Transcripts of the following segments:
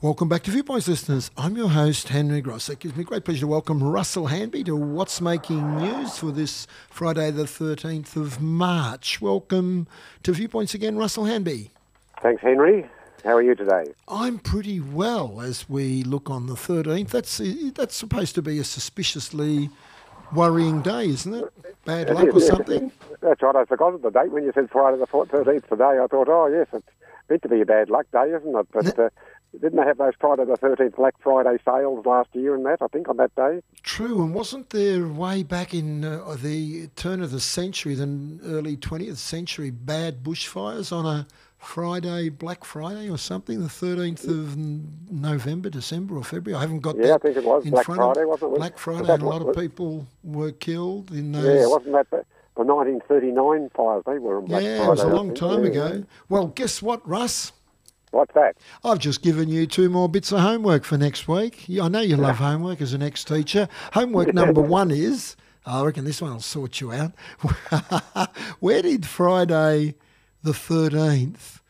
Welcome back to Viewpoints, listeners. I'm your host, Henry Gross. It gives me great pleasure to welcome Russell Hanby to What's Making News for this Friday, the 13th of March. Welcome to Viewpoints again, Russell Hanby. Thanks, Henry. How are you today? I'm pretty well as we look on the 13th. That's that's supposed to be a suspiciously worrying day, isn't it? Bad luck or something? That's right. I forgot the date when you said Friday the 13th today. I thought, oh, yes, it's meant to be a bad luck day, isn't it? But uh, didn't they have those Friday the 13th Black Friday sales last year and that, I think, on that day? True, and wasn't there way back in uh, the turn of the century, the early 20th century, bad bushfires on a Friday, Black Friday or something, the 13th of November, December or February? I haven't got yeah, that I think it was in Black front Friday, of, wasn't it? Black Friday, and a lot of people were killed in those. Yeah, wasn't that the, the 1939 fires? They were on Black yeah, Friday. Yeah, it was a long time Yeah. ago. Well, guess what, Russ? What's that? I've just given you two more bits of homework for next week. I know you love homework as an ex-teacher. Homework number one is, I reckon this one will sort you out. Where did Friday the 13th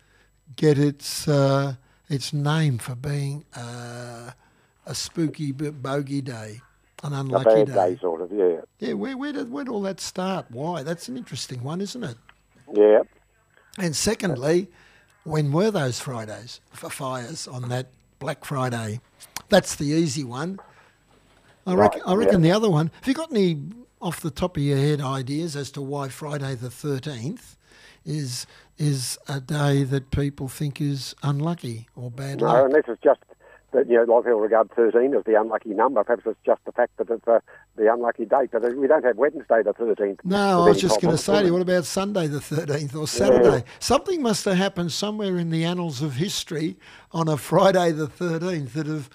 get its uh, its name for being uh, a spooky bogey day, an A unlucky bad day, sort of, yeah. Yeah, where, where, did, where did all that start? Why? That's an interesting one, isn't it? Yeah. And secondly, when were those Fridays for fires on that Black Friday? That's the easy one. I Right, reckon, I reckon yeah. the other one. Have you got any off the top of your head ideas as to why Friday the thirteenth is is a day that people think is unlucky or bad No, luck? unless it's just that, you know, a lot of people regard 13 as the unlucky number. Perhaps it's just the fact that it's uh, the unlucky date. But we don't have Wednesday the 13th. No, I was just going to say to you, what about Sunday the 13th or Saturday? Something must have happened somewhere in the annals of history on a Friday the 13th that have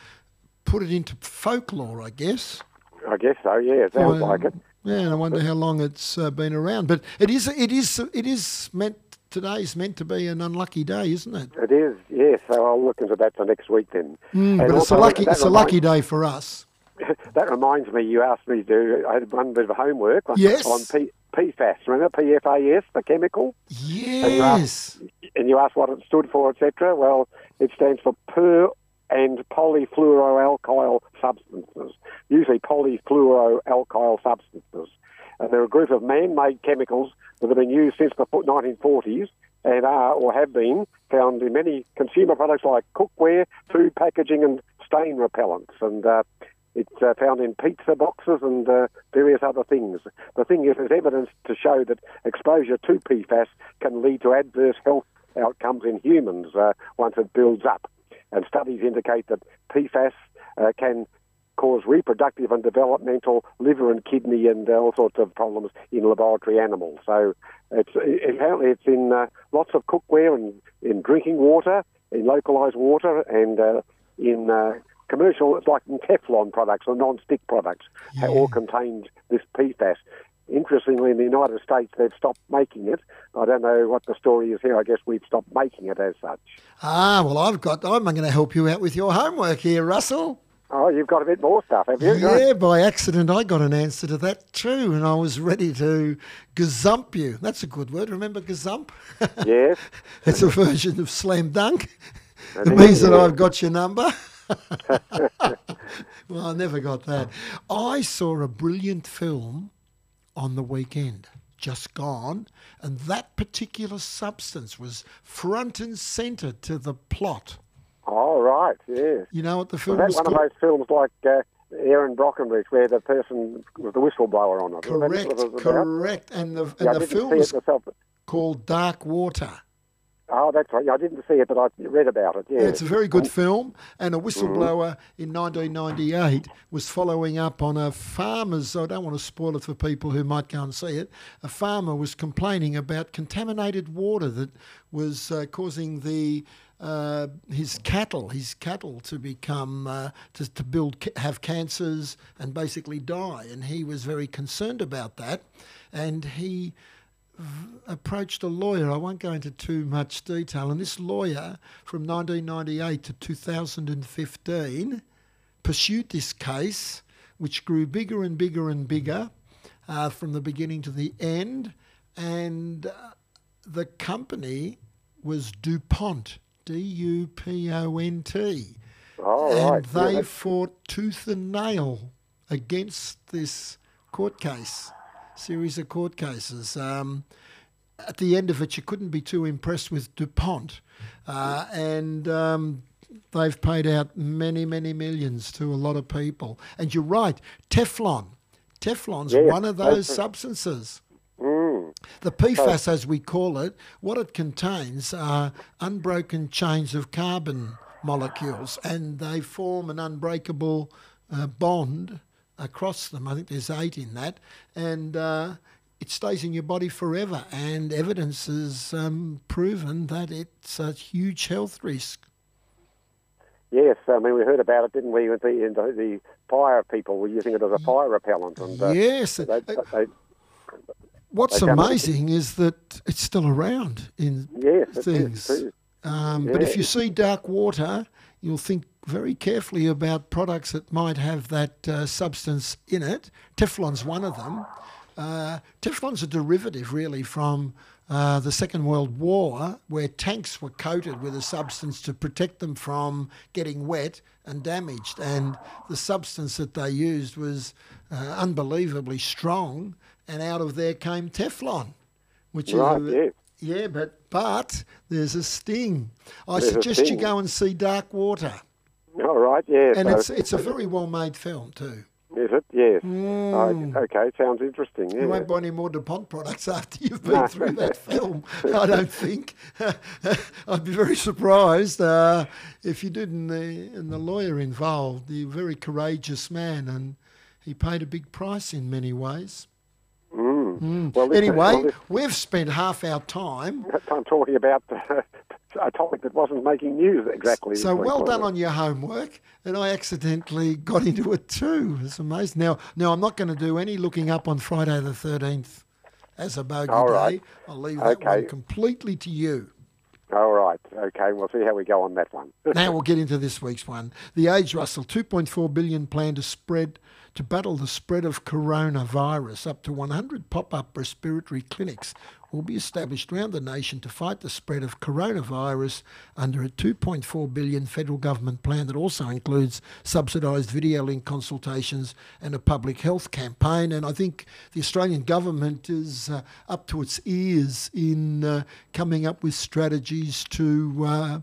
put it into folklore, I guess. I guess so, yeah. It sounds Well, like it. Yeah, and I wonder how long it's uh, been around. But it is, it is, it is meant. Today's meant to be an unlucky day, isn't it? It is, yes. So I'll look into that for next week then. Mm, but it's a lucky, it's a lucky day for us. That reminds me, you asked me to do, I had one bit of homework on- Yes. on P, PFAS. Remember PFAS, the chemical? Yes. And you asked what it stood for, etc. Well, it stands for per and polyfluoroalkyl substances, usually polyfluoroalkyl substances. And they're a group of man-made chemicals that have been used since the 1940s and are or have been found in many consumer products like cookware, food packaging, and stain repellents. And uh, it's uh, found in pizza boxes and uh, various other things. The thing is, there's evidence to show that exposure to PFAS can lead to adverse health outcomes in humans uh, once it builds up. And studies indicate that PFAS uh, can cause reproductive and developmental liver and kidney and uh, all sorts of problems in laboratory animals. So it's, apparently it's in uh, lots of cookware and in drinking water, in localized water, and uh, in uh, commercial, it's like in Teflon products or non-stick products, Yeah. all contained this PFAS. Interestingly, in the United States, they've stopped making it. I don't know what the story is here. I guess we've stopped making it as such. Ah, well, I've got. I'm going to help you out with your homework here, Russell. Oh, you've got a bit more stuff, have you? Yeah, by accident, I got an answer to that too, and I was ready to gazump you. That's a good word. Remember gazump? Yes. it's a version of slam dunk. It It is, means that yeah. I've got your number. well, I never got that. I saw a brilliant film on the weekend, just gone, and that particular substance was front and centre to the plot. Oh, right, yes. You know what the Was film that was one of those films like uh, Erin Brockovich where the person was the whistleblower on it? Correct, it correct. And the, and Yeah, the film was called Dark Water. Oh, that's right. Yeah, I didn't see it, but I read about it. Yeah, Yeah, it's a very good film. And a whistleblower in 1998 was following up on a farmer's. I don't want to spoil it for people who might go and see it. A farmer was complaining about contaminated water that was uh, causing the uh, his cattle, his cattle, to become uh, to, to build have cancers and basically die. And he was very concerned about that, and he approached a lawyer. I won't go into too much detail. And this lawyer, from 1998 to 2015, pursued this case, which grew bigger and bigger and bigger uh, from the beginning to the end. And uh, the company was DuPont, D U P O N T. Oh, right. and they Yeah, fought tooth and nail against this court case, series of court cases. Um, at the end of it, you couldn't be too impressed with DuPont, uh, and um, they've paid out many, many millions to a lot of people. And you're right, Teflon. Teflon's Yes, one of those substances. Mm. The PFAS, as we call it, what it contains are unbroken chains of carbon molecules, and they form an unbreakable uh, bond across them. I think there's eight in that, and uh, it stays in your body forever. And evidence has um, proven that it's a huge health risk. Yes, I mean, we heard about it, didn't we? With the, in the, the fire people were using it as a fire repellent. And, uh, yes. They, they, they it- amazing is that it's still around in yes, it is things. Um, But if you see dark water, you'll think very carefully about products that might have that uh, substance in it. Teflon's one of them. Uh, Teflon's a derivative, really, from uh, the Second World War, where tanks were coated with a substance to protect them from getting wet and damaged. And the substance that they used was uh, unbelievably strong, and out of there came Teflon, which Right, is a, yes. yeah, but but there's a sting. I There's suggest you go and see Dark Water, All right, yeah. and so- it's it's a very well made film too. Is it? Yes. Mm. Okay, sounds interesting. Yeah. You won't buy any more DuPont products after you've been No. through that film. I don't think. I'd be very surprised uh, if you did. And the and the lawyer involved, the very courageous man, and he paid a big price in many ways. Mm. Well, this- Anyway, well, this- we've spent half our time I'm talking about a topic that wasn't making news exactly. So well done on your homework, and I accidentally got into it too. It's amazing. Now, now I'm not going to do any looking up on Friday the thirteenth as a bogey All day. I'll leave that one completely to you. All right. Okay. We'll see how we go on that one. Now we'll get into this week's one. The age Russell, 2.4 billion plan to spread to battle the spread of coronavirus. Up to 100 pop-up respiratory clinics will be established around the nation to fight the spread of coronavirus under a 2.4 billion federal government plan that also includes subsidised video link consultations and a public health campaign. And I think the Australian government is uh, up to its ears in uh, coming up with strategies to uh,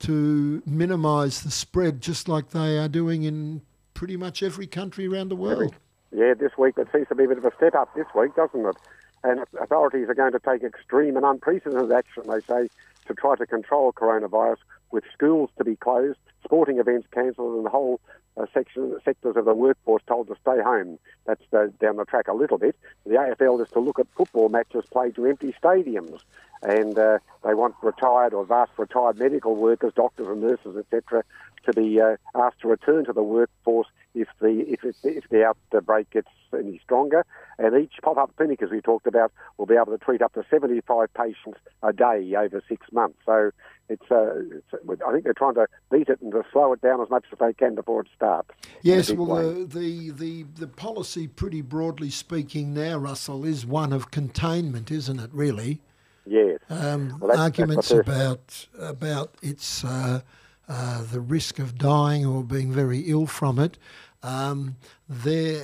to minimise the spread, just like they are doing in pretty much every country around the world. Yeah, this week it seems to be a bit of a step up this week, doesn't it? And authorities are going to take extreme and unprecedented action, they say, to try to control coronavirus, with schools to be closed, sporting events cancelled, and the whole uh, sectors of the workforce told to stay home. That's uh, down the track a little bit. The AFL is to look at football matches played to empty stadiums, and uh, they want retired or vast retired medical workers, doctors and nurses, etc., to be uh, asked to return to the workforce if the if, it, if the outbreak gets any stronger. And each pop-up clinic, as we talked about, will be able to treat up to 75 patients a day over six months. So it's, uh, it's I think they're trying to beat it and to slow it down as much as they can before it starts. Yes, well, the, the, the, the policy, pretty broadly speaking, now, Russell, is one of containment, isn't it, really? yes. Um, Well, that's- arguments that's about, about its, uh, uh, the risk of dying or being very ill from it. Um, there,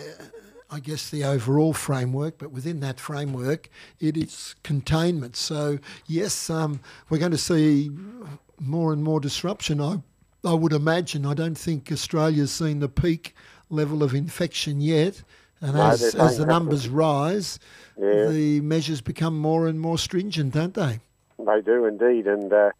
I guess, the overall framework, but within that framework, it is containment. So, yes, um, we're going to see more and more disruption. I, I would imagine. I don't think Australia's seen the peak level of infection yet. And No, as, as the numbers rise, Yeah. the measures become more and more stringent, don't they? They do indeed, and uh,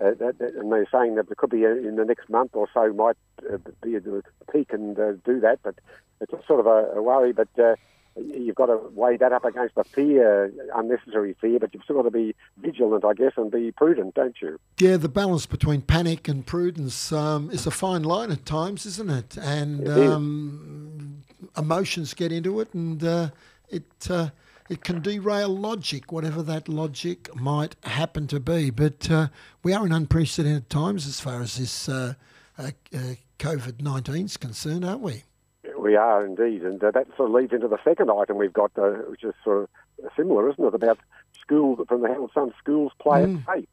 uh, that, that- and they're saying that there could be uh, in the next month or so might uh, be the peak and uh, do that, but it's sort of a, a worry. But uh, you've got to weigh that up against the fear, unnecessary fear. But you've still got to be vigilant, I guess, and be prudent, don't you? Yeah, the balance between panic and prudence um, is a fine line at times, isn't it? And It is. um, emotions get into it, and uh, it uh, it can derail logic, whatever that logic might happen to be. But uh, we are in unprecedented times as far as this uh, uh, uh, COVID nineteen is concerned, aren't we? We are indeed, and uh, that sort of leads into the second item we've got, uh, which is sort of similar, isn't it? About schools from the Herald Sun, schools play it safe.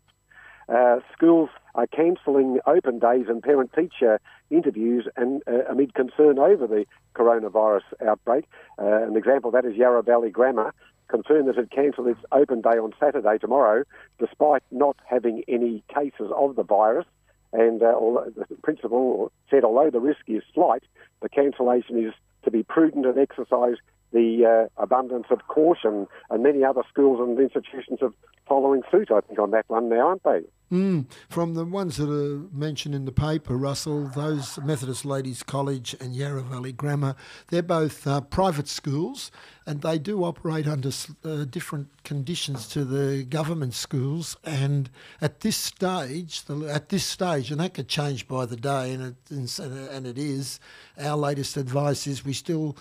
Uh, schools are cancelling open days and parent-teacher interviews and uh, amid concern over the coronavirus outbreak. Uh, an example of that is Yarra Valley Grammar, concerned that it cancelled its open day on Saturday tomorrow, despite not having any cases of the virus. And uh, the principal said, although the risk is slight, the cancellation is to be prudent and exercise the uh, abundance of caution. And many other schools and institutions are following suit, I think, on that one now, aren't they? Mm, from the ones that are mentioned in the paper, Russell, those Methodist Ladies College and Yarra Valley Grammar, they're both uh, private schools and they do operate under uh, different conditions to the government schools. And at this stage, the, at this stage, and that could change by the day, and it, and it is, our latest advice is we still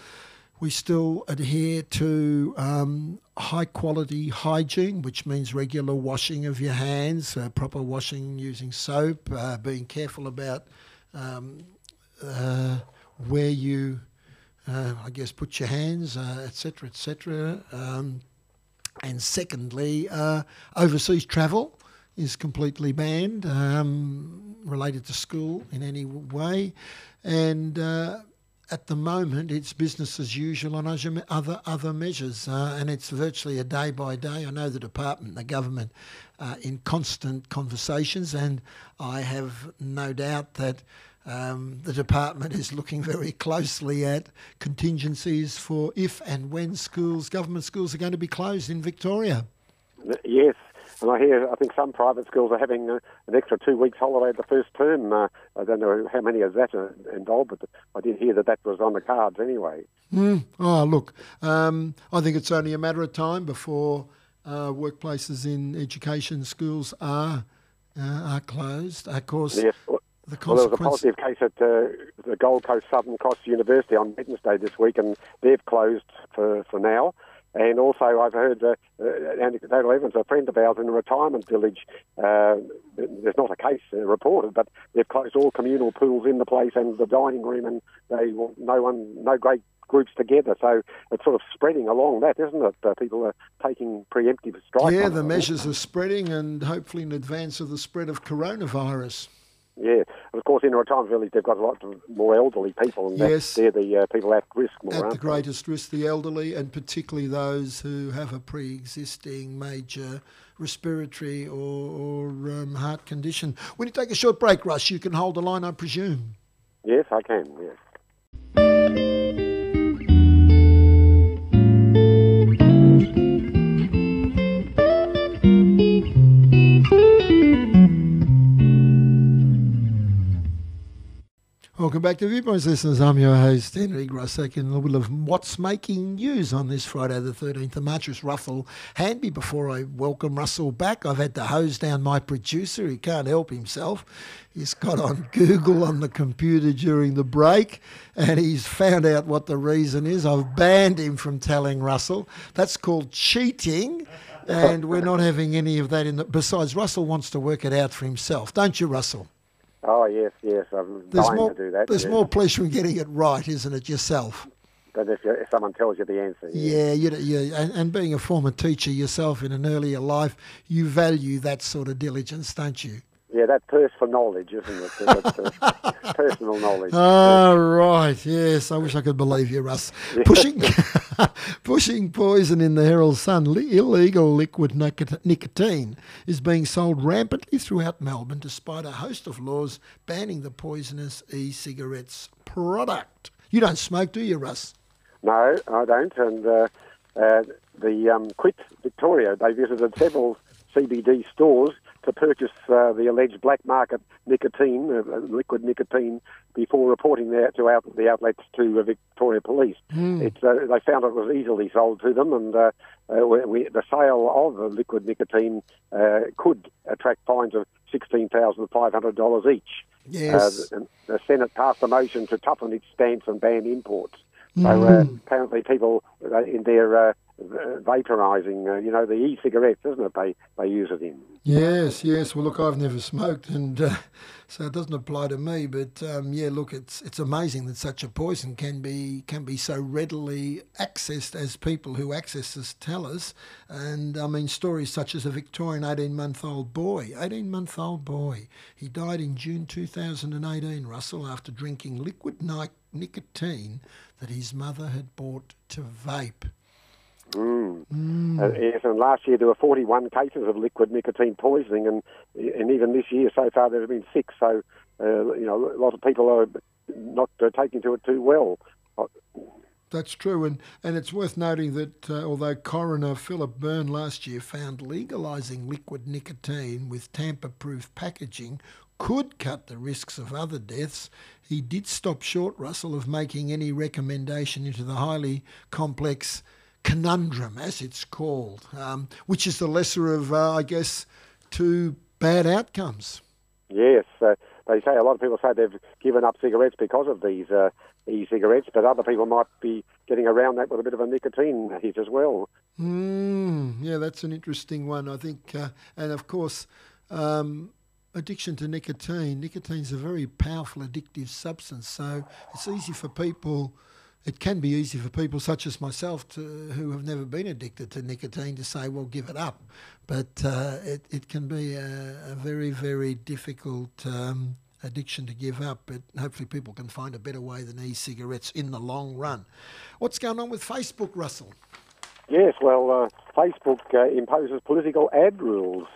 we still adhere to um, high quality hygiene, which means regular washing of your hands, uh, proper washing using soap, uh, being careful about um, uh, where you, uh, I guess, put your hands, etc., uh, etc. Um, and secondly, uh, overseas travel is completely banned um, related to school in any way. And at the moment, it's business as usual on other other measures, uh, and it's virtually a day by day. I know the department, the government, uh, in constant conversations, and I have no doubt that um, the department is looking very closely at contingencies for if and when schools, government schools, are going to be closed in Victoria. Yes, and I hear, I think some private schools are having uh, an extra two weeks holiday at the first term. Uh, I don't know how many of that are involved, but I did hear that that was on the cards anyway. Mm. Oh, look, um, I think it's only a matter of time before uh, workplaces in education schools are uh, are closed. Of course, yes. The well, there was a positive case at uh, the Gold Coast Southern Cross University on Wednesday this week, and they've closed for, for now. And also, I've heard uh, uh, anecdotal evidence. A friend of ours in a retirement village. Uh, there's not a case uh, reported, but they've closed all communal pools in the place and the dining room, and they no one, no great groups together. So it's sort of spreading along that, isn't it? Uh, people are taking preemptive strikes. Yeah, the measures are spreading, and hopefully in advance of the spread of coronavirus. Yeah, and of course, in a retirement village, they've got a lot more elderly people, and yes. they're the uh, people at risk more. At the greatest risk, the elderly, and particularly those who have a pre-existing major respiratory or, or um, heart condition. When you take a short break, Russ, you can hold the line, I presume. Yes, I can. Yes. Welcome back to Viewpoints, listeners. I'm your host, Henry Grossack, in the middle of what's making news on this Friday, the 13th of March. It's Russell Hanby. Before I welcome Russell back, I've had to hose down my producer. He can't help himself. He's got on Google on the computer during the break and he's found out what the reason is. I've banned him from telling Russell. That's called cheating. And we're not having any of that in the. Besides, Russell wants to work it out for himself, don't you, Russell? Oh yes, yes. I'm there's dying more, to do that. There's more pleasure in getting it right, isn't it, yourself? But if, if someone tells you the answer. Yeah, yeah, you, you, and, and being a former teacher yourself in an earlier life, you value that sort of diligence, don't you? Yeah, that personal knowledge, isn't it? Personal knowledge. Oh, right. Yes, I wish I could believe you, Russ. Pushing, pushing poison in the Herald Sun, illegal liquid nicotine is being sold rampantly throughout Melbourne, despite a host of laws banning the poisonous e-cigarettes product. You don't smoke, do you, Russ? No, I don't. And uh, uh, the um, Quit Victoria, they visited several CBD stores to purchase uh, the alleged black market nicotine, uh, uh, liquid nicotine, before reporting that to out, the outlets to uh, Victoria Police. Mm. It, uh, they found it was easily sold to them, and uh, we, the sale of liquid nicotine could attract fines of $16,500 each. Yes. the Senate passed a motion to toughen its stance and ban imports. So uh, hmm. apparently, people uh, in their vaporizing, uh, you know, the e-cigarettes, isn't it? They they use it in. Yes, yes. Well, look, I've never smoked, and uh, so it doesn't apply to me. But um, yeah, look, it's it's amazing that such a poison can be can be so readily accessed as people who access this tell us. And I mean, stories such as a Victorian 18-month-old boy, 18-month-old boy, he died in June 2018, Russell, after drinking liquid nicotine that his mother had bought to vape. Mm. Mm. Uh, yes, and last year there were 41 cases of liquid nicotine poisoning, and and even this year so far there have been six. So, uh, you know, a lot of people are not uh, taking to it too well. That's true, and, and it's worth noting that uh, although coroner Philip Byrne last year found legalising liquid nicotine with tamper-proof packaging could cut the risks of other deaths, he did stop short, Russell, of making any recommendation into the highly complex conundrum, as it's called, um, which is the lesser of, uh, I guess, two bad outcomes. Yes, uh, they say a lot of people say they've given up cigarettes because of these uh, e-cigarettes, but other people might be getting around that with a bit of a nicotine hit as well. Mm, yeah, that's an interesting one, I think, uh, and of course. Um, addiction to nicotine. Nicotine is a very powerful addictive substance, so it's easy for people it can be easy for people such as myself to, who have never been addicted to nicotine to say, well, give it up. But uh, it, it can be a, a very, very difficult um, addiction to give up. But hopefully, people can find a better way than e cigarettes in the long run. What's going on with Facebook, Russell? Yes, well, uh, Facebook uh, imposes political ad rules.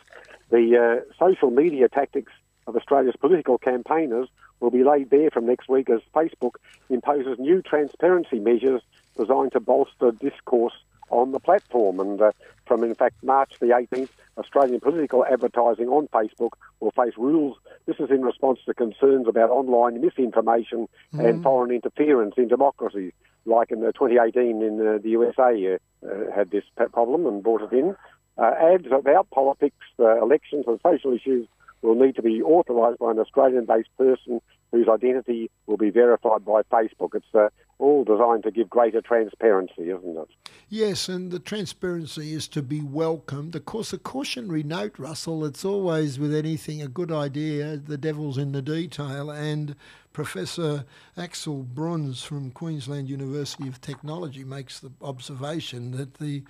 The uh, social media tactics of Australia's political campaigners will be laid bare from next week as Facebook imposes new transparency measures designed to bolster discourse on the platform. And uh, from, in fact, March the 18th, Australian political advertising on Facebook will face rules. This is in response to concerns about online misinformation mm. and foreign interference in democracy, like in the 2018 in uh, the USA uh, had this problem and brought it in. Uh, ads about politics, uh, elections, and social issues will need to be authorised by an Australian-based person whose identity will be verified by Facebook. It's uh, all designed to give greater transparency, isn't it? Yes, and the transparency is to be welcomed. Of course, a cautionary note, Russell, it's always with anything a good idea, the devil's in the detail, and Professor Axel Bruns from Queensland University of Technology makes the observation that the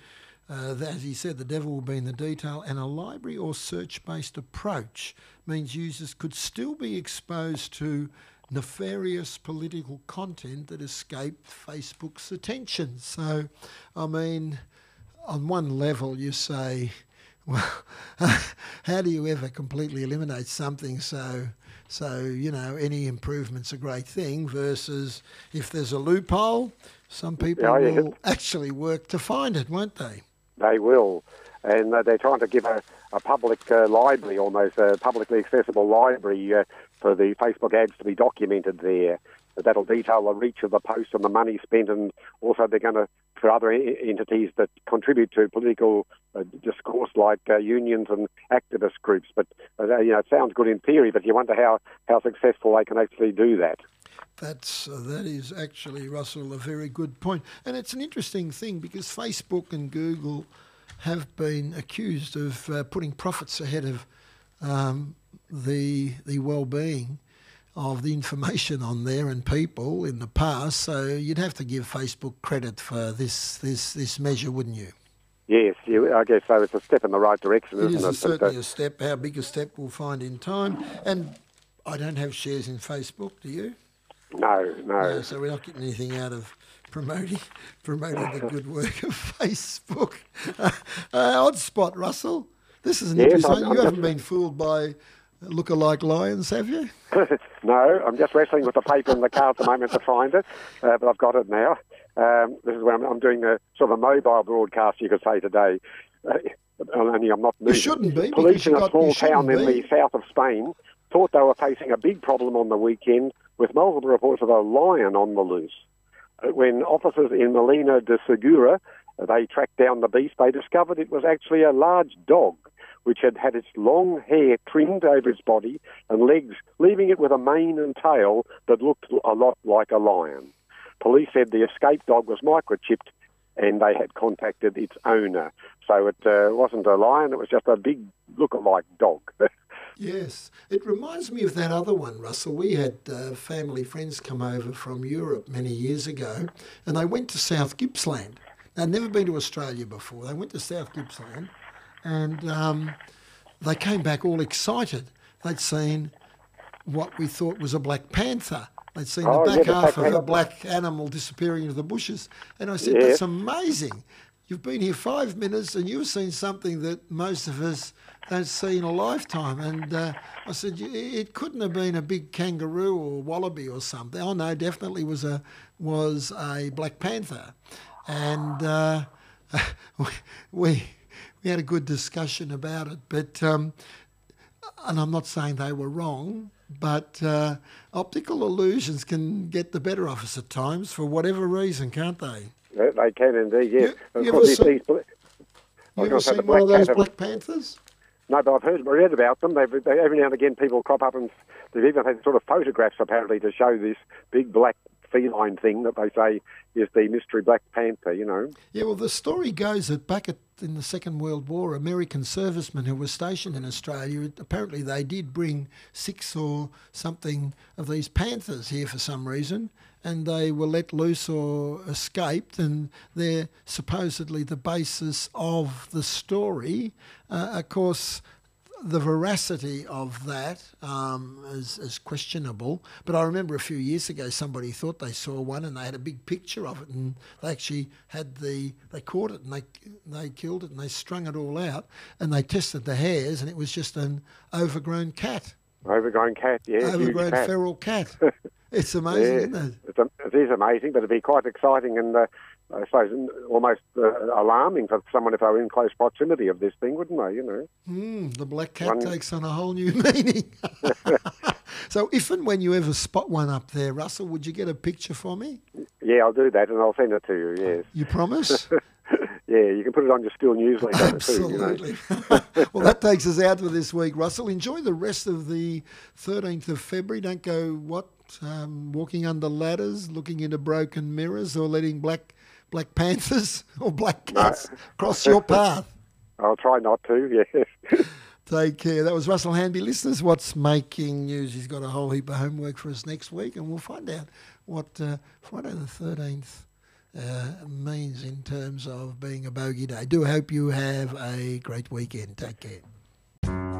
uh, as he said, the devil will be in the detail, and a library or search based approach means users could still be exposed to nefarious political content that escaped Facebook's attention. So, I mean, on one level, you say, well, how do you ever completely eliminate something so so you know any improvement's a great thing versus if there's a loophole some people yeah, will actually work to find it won't they they will. And uh, they're trying to give a, a public uh, library, almost a publicly accessible library uh, for the Facebook ads to be documented there. That'll detail the reach of the post and the money spent, and also they're going to for other entities that contribute to political uh, discourse, like uh, unions and activist groups. But uh, you know, it sounds good in theory, but you wonder how how successful they can actually do that. That's uh, that is actually Russell a very good point, and it's an interesting thing because Facebook and Google have been accused of uh, putting profits ahead of um, the the well-being of the information on there and people in the past. So you'd have to give Facebook credit for this this this measure, wouldn't you? Yes, you, I guess so. It's a step in the right direction, it isn't is it? certainly a step. How big a step we'll find in time. And I don't have shares in Facebook. Do you? No, no, no. So we're not getting anything out of promoting promoting the good work of Facebook. Uh, uh, odd spot, Russell. This is an yes, interesting. I'm, I'm you haven't been fooled by look-alike lions, have you? no, I'm just wrestling with the paper in the car at the moment to find it, uh, but I've got it now. Um, this is where I'm, I'm, doing a sort of a mobile broadcast, you could say today. Uh, only I'm not. Moving. You shouldn't be. Police in a got, small town be. in the south of Spain thought they were facing a big problem on the weekend with multiple reports of a lion on the loose. When officers in Molina de Segura they tracked down the beast, they discovered it was actually a large dog which had had its long hair trimmed over its body and legs, leaving it with a mane and tail that looked a lot like a lion. Police said the escaped dog was microchipped and they had contacted its owner. So it uh, wasn't a lion; it was just a big look-alike dog. Yes, it reminds me of that other one, Russell. We had uh, family friends come over from Europe many years ago, and they went to South Gippsland. They'd never been to Australia before. They went to South Gippsland, and um, they came back all excited. They'd seen what we thought was a black panther. They'd seen Oh, the yeah, back the half of a black animal disappearing into the bushes, and I said, Yeah. "That's amazing." You've been here five minutes and you've seen something that most of us don't see in a lifetime. And uh, I said, it couldn't have been a big kangaroo or wallaby or something. Oh no, definitely was a was a black panther. And uh, we we had a good discussion about it. But um, and I'm not saying they were wrong, but uh, optical illusions can get the better of us at times for whatever reason, can't they? They- can indeed, yes. You- you ever these, seen- these, You ever gonna say the seen one of those panther- Black Panthers? No, but I've heard read about them. They've, they, every now and again, people crop up and they've even had sort of photographs apparently to show this big black feline thing that they say is the mystery black panther. You know, Yeah, well, the story goes that back at, in the Second World War, American servicemen who were stationed in Australia, apparently they did bring six or something of these panthers here for some reason, and they were let loose or escaped, and they're supposedly the basis of the story. Uh, of course, the veracity of that um, is, is questionable. But I remember a few years ago somebody thought they saw one and they had a big picture of it and they actually had the they caught it and they they killed it and they strung it all out and they tested the hairs and it was just an overgrown cat, overgrown cat, yeah, overgrown cat. feral cat. It's amazing, Yeah, isn't it? it's, a- it is amazing, but it'd be quite exciting and uh, I suppose almost uh, alarming for someone if they were in close proximity of this thing, wouldn't they? You know. Mm, the black cat One- takes on a whole new meaning. so, if and when you ever spot one up there, Russell, would you get a picture for me? Yeah, I'll do that and I'll send it to you. Yes. You promise? Yeah, you can put it on your school newsletter too. You know. Absolutely. well, that takes us out for this week, Russell. Enjoy the rest of the 13th of February. Don't go, what, um, walking under ladders, looking into broken mirrors, or letting black black panthers or black cats cross your path. I'll try not to. Yes. Take care. That was Russell Hanby. Listeners, what's making news? He's got a whole heap of homework for us next week, and we'll find out what uh, Friday the 13th uh, means in terms of being a bogey day. Do hope you have a great weekend. Take care.